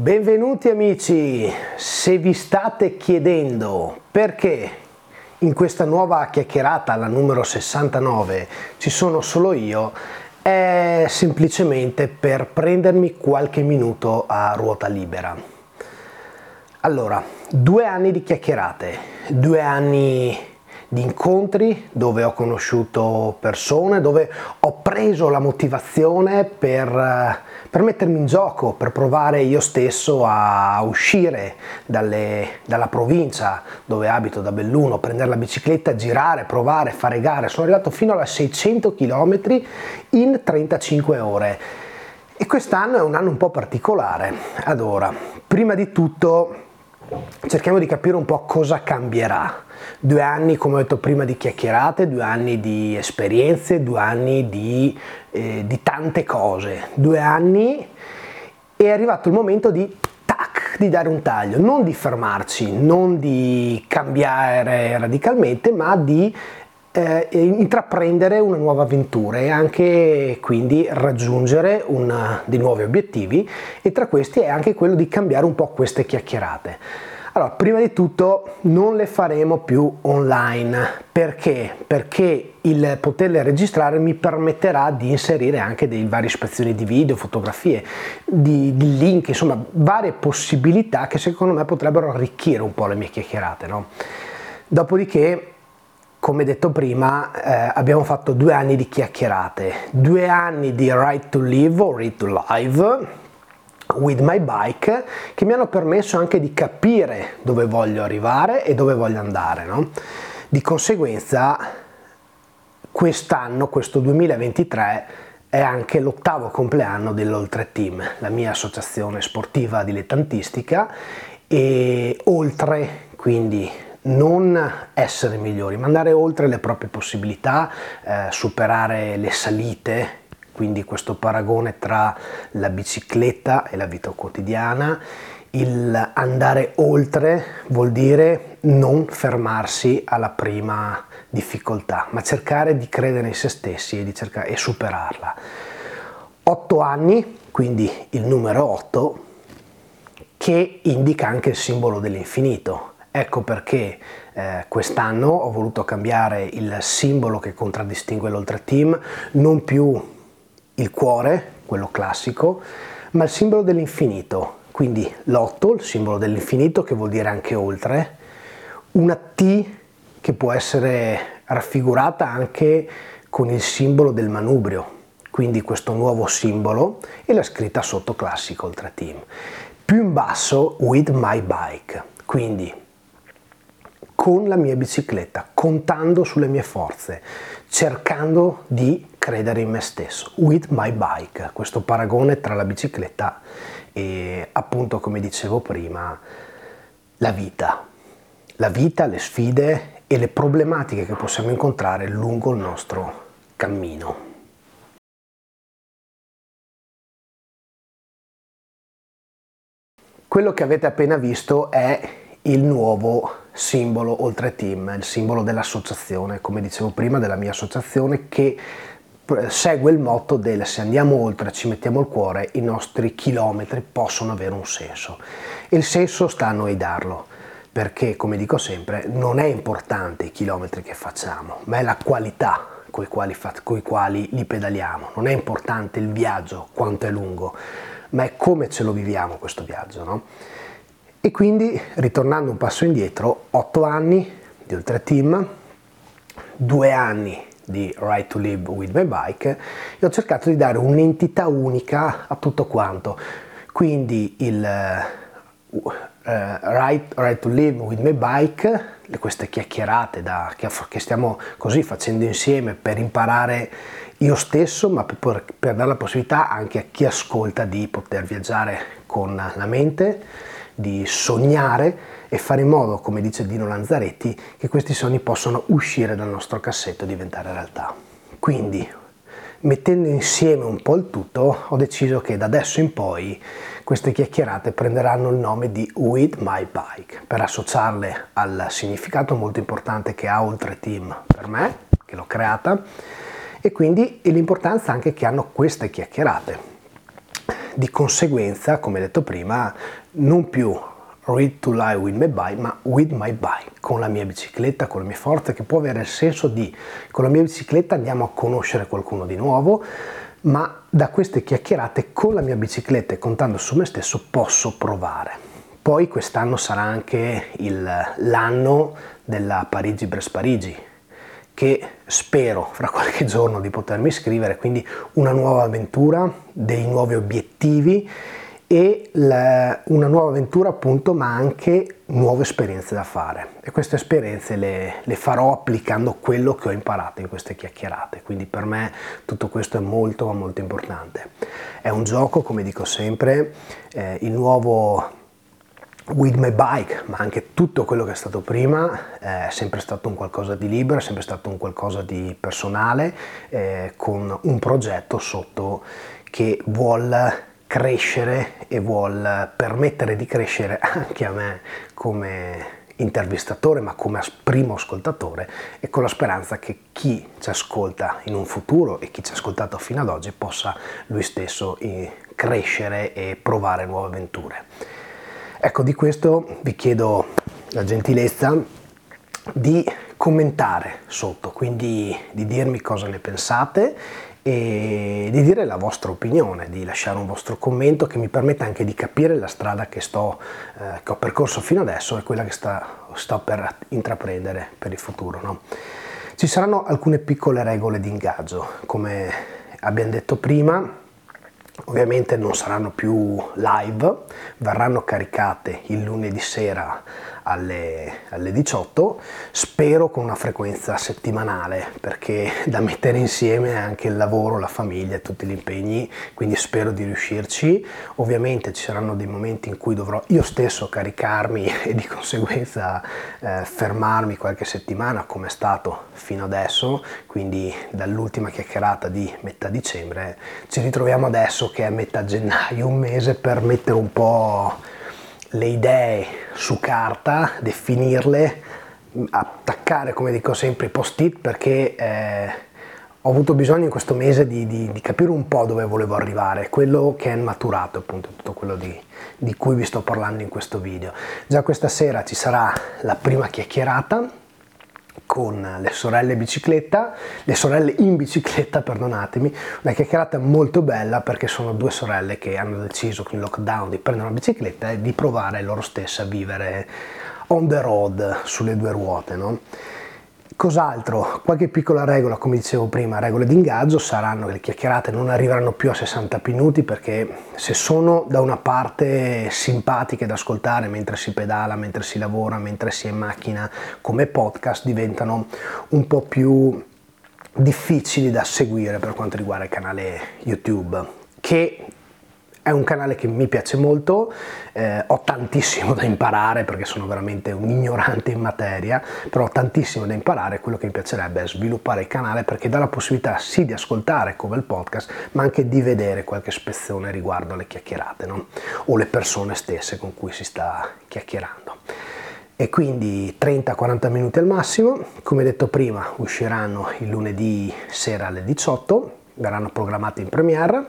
Benvenuti amici, se vi state chiedendo perché in questa nuova chiacchierata, la numero 69, ci sono solo io, è semplicemente per prendermi qualche minuto a ruota libera. Allora, due anni di chiacchierate, due anni di incontri dove ho conosciuto persone, dove ho preso la motivazione per, per mettermi in gioco, per provare io stesso a uscire dalle, dalla provincia dove abito da Belluno, prendere la bicicletta, girare, provare, fare gare. Sono arrivato fino a 600 km in 35 ore. E quest'anno è un anno un po' particolare. Allora, prima di tutto cerchiamo di capire un po' cosa cambierà. Due anni, come ho detto prima, di chiacchierate, due anni di esperienze, due anni di, eh, di tante cose. Due anni è arrivato il momento di di dare un taglio, non di fermarci, non di cambiare radicalmente, ma di eh, intraprendere una nuova avventura e anche quindi raggiungere una, dei nuovi obiettivi e tra questi è anche quello di cambiare un po' queste chiacchierate. Allora, prima di tutto non le faremo più online, perché? Perché il poterle registrare mi permetterà di inserire anche dei vari ispezioni di video, fotografie, di, di, link, insomma varie possibilità che secondo me potrebbero arricchire un po' le mie chiacchierate. No? Dopodiché come detto prima, eh, abbiamo fatto due anni di chiacchierate, due anni di Right to Live o Read to Live with my bike che mi hanno permesso anche di capire dove voglio arrivare e dove voglio andare. No? Di conseguenza, quest'anno, questo 2023, è anche l'ottavo compleanno dell'Oltre Team, la mia associazione sportiva dilettantistica e oltre quindi non essere migliori, ma andare oltre le proprie possibilità, eh, superare le salite, quindi questo paragone tra la bicicletta e la vita quotidiana, il andare oltre vuol dire non fermarsi alla prima difficoltà, ma cercare di credere in se stessi e, cercare, e superarla. Otto anni, quindi il numero 8, che indica anche il simbolo dell'infinito, Ecco perché eh, quest'anno ho voluto cambiare il simbolo che contraddistingue l'Oltre Team, non più il cuore, quello classico, ma il simbolo dell'infinito. Quindi l'otto, il simbolo dell'infinito che vuol dire anche oltre, una T che può essere raffigurata anche con il simbolo del manubrio, quindi questo nuovo simbolo e la scritta sotto classico Oltre Team. Più in basso, with my bike, quindi con la mia bicicletta, contando sulle mie forze, cercando di credere in me stesso, with my bike, questo paragone tra la bicicletta e appunto come dicevo prima la vita, la vita, le sfide e le problematiche che possiamo incontrare lungo il nostro cammino. Quello che avete appena visto è il nuovo simbolo oltre team, il simbolo dell'associazione, come dicevo prima, della mia associazione che segue il motto del se andiamo oltre, ci mettiamo il cuore, i nostri chilometri possono avere un senso. Il senso sta a noi darlo, perché come dico sempre, non è importante i chilometri che facciamo, ma è la qualità con i quali, quali li pedaliamo. Non è importante il viaggio, quanto è lungo, ma è come ce lo viviamo questo viaggio, no? E quindi, ritornando un passo indietro, 8 anni di Ultra Team, 2 anni di Right to Live with My Bike e ho cercato di dare un'entità unica a tutto quanto. Quindi il uh, right, right, to Live with My Bike, queste chiacchierate da, che, che, stiamo così facendo insieme per imparare io stesso, ma per, per dare la possibilità anche a chi ascolta di poter viaggiare con la mente di sognare e fare in modo, come dice Dino Lanzaretti, che questi sogni possano uscire dal nostro cassetto e diventare realtà. Quindi, mettendo insieme un po' il tutto, ho deciso che da adesso in poi queste chiacchierate prenderanno il nome di With My Bike, per associarle al significato molto importante che ha Oltre Team per me, che l'ho creata, e quindi l'importanza anche che hanno queste chiacchierate di conseguenza, come detto prima, non più read to lie with my bike, ma with my bike, con la mia bicicletta, con le mie forze, che può avere il senso di con la mia bicicletta andiamo a conoscere qualcuno di nuovo, ma da queste chiacchierate con la mia bicicletta e contando su me stesso posso provare. Poi quest'anno sarà anche il, l'anno della Parigi-Brest-Parigi, che spero fra qualche giorno di potermi iscrivere, quindi una nuova avventura, dei nuovi obiettivi e la, una nuova avventura appunto ma anche nuove esperienze da fare. E queste esperienze le, le, farò applicando quello che ho imparato in queste chiacchierate. Quindi per me tutto questo è molto molto importante. È un gioco come dico sempre eh, il nuovo With My Bike, ma anche tutto quello che è stato prima è sempre stato un qualcosa di libero, è sempre stato un qualcosa di personale, eh, con un progetto sotto che vuole crescere e vuol permettere di crescere anche a me come intervistatore ma come primo ascoltatore e con la speranza che chi ci ascolta in un futuro e chi ci ha ascoltato fino ad oggi possa lui stesso eh, crescere e provare nuove avventure. Ecco, di questo vi chiedo la gentilezza di commentare sotto, quindi di dirmi cosa ne pensate e di dire la vostra opinione, di lasciare un vostro commento che mi permetta anche di capire la strada che, sto, eh, che ho percorso fino adesso e quella che sta, sto per intraprendere per il futuro. No? Ci saranno alcune piccole regole di ingaggio, come abbiamo detto prima, ovviamente non saranno più live, verranno caricate il lunedì sera alle, alle 18, spero con una frequenza settimanale perché da mettere insieme anche il lavoro, la famiglia e tutti gli impegni, quindi spero di riuscirci. Ovviamente ci saranno dei momenti in cui dovrò io stesso caricarmi e di conseguenza eh, fermarmi qualche settimana come è stato fino adesso, quindi dall'ultima chiacchierata di metà dicembre ci ritroviamo adesso che è metà gennaio, un mese per mettere un po' le idee su carta, definirle, attaccare, come dico sempre, i post-it perché eh, ho avuto bisogno in questo mese di, di, di, capire un po' dove volevo arrivare, quello che è maturato, appunto, tutto quello di, di cui vi sto parlando in questo video. Già questa sera ci sarà la prima chiacchierata con le sorelle bicicletta, le sorelle in bicicletta, perdonatemi, una chiacchierata molto bella perché sono due sorelle che hanno deciso con il lockdown di prendere una bicicletta e di provare loro stesse a vivere on the road sulle due ruote, no? Cos'altro? Qualche piccola regola, come dicevo prima, regole di ingaggio saranno che le chiacchierate non arriveranno più a 60 minuti perché se sono da una parte simpatiche da ascoltare mentre si pedala, mentre si lavora, mentre si è in macchina come podcast diventano un po' più difficili da seguire per quanto riguarda il canale YouTube che è un canale che mi piace molto, eh, ho tantissimo da imparare perché sono veramente un ignorante in materia, però ho tantissimo da imparare, quello che mi piacerebbe è sviluppare il canale perché dà la possibilità sì di ascoltare come il podcast, ma anche di vedere qualche spezzone riguardo alle chiacchierate no? o le persone stesse con cui si sta chiacchierando. E quindi 30-40 minuti al massimo, come detto prima usciranno il lunedì sera alle 18, verranno programmati in premiere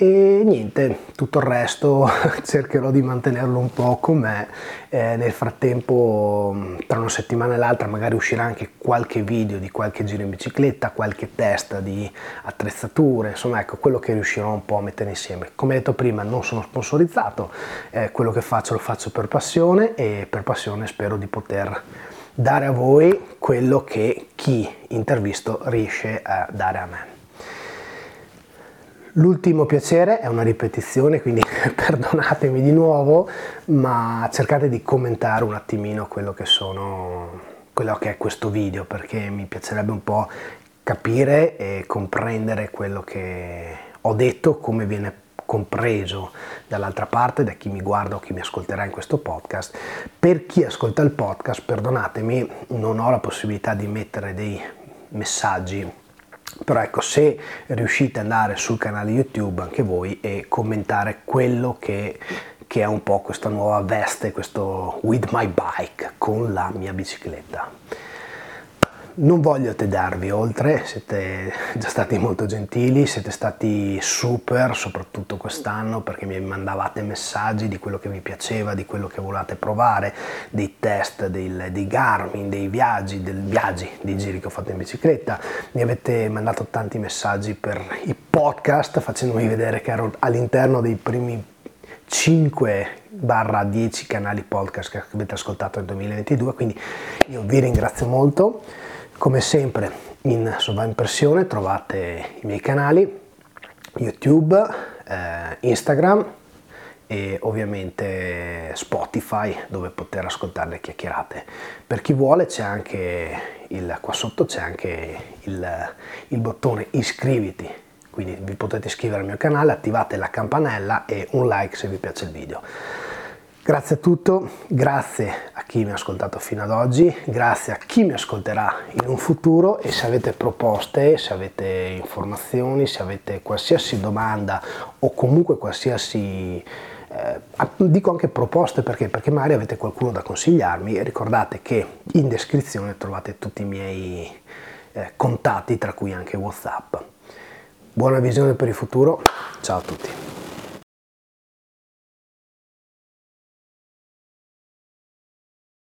e niente, tutto il resto cercherò di mantenerlo un po' com'è. Eh, nel frattempo, tra una settimana e l'altra, magari uscirà anche qualche video di qualche giro in bicicletta, qualche test di attrezzature, insomma, ecco quello che riuscirò un po' a mettere insieme. Come detto prima, non sono sponsorizzato, eh, quello che faccio lo faccio per passione e per passione spero di poter dare a voi quello che chi intervisto riesce a dare a me. L'ultimo piacere è una ripetizione, quindi perdonatemi di nuovo, ma cercate di commentare un attimino quello che sono quello che è questo video perché mi piacerebbe un po' capire e comprendere quello che ho detto, come viene compreso dall'altra parte da chi mi guarda o chi mi ascolterà in questo podcast. Per chi ascolta il podcast, perdonatemi, non ho la possibilità di mettere dei messaggi però ecco se riuscite ad andare sul canale youtube anche voi e commentare quello che, che è un po' questa nuova veste questo with my bike con la mia bicicletta non voglio tedarvi oltre, siete già stati molto gentili, siete stati super, soprattutto quest'anno, perché mi mandavate messaggi di quello che vi piaceva, di quello che volevate provare, dei test, dei, dei Garmin, dei viaggi, dei viaggi, dei giri che ho fatto in bicicletta. Mi avete mandato tanti messaggi per i podcast, facendomi vedere che ero all'interno dei primi 5-10 canali podcast che avete ascoltato nel 2022, quindi io vi ringrazio molto. Come sempre in sovraimpressione trovate i miei canali YouTube, eh, Instagram e ovviamente Spotify dove poter ascoltare le chiacchierate. Per chi vuole c'è anche il, qua sotto c'è anche il, il bottone iscriviti quindi vi potete iscrivere al mio canale, attivate la campanella e un like se vi piace il video. Grazie a tutti, grazie a chi mi ha ascoltato fino ad oggi, grazie a chi mi ascolterà in un futuro e se avete proposte, se avete informazioni, se avete qualsiasi domanda o comunque qualsiasi eh, dico anche proposte perché? perché magari avete qualcuno da consigliarmi ricordate che in descrizione trovate tutti i miei eh, contatti tra cui anche whatsapp Buona visione per il futuro, ciao a tutti.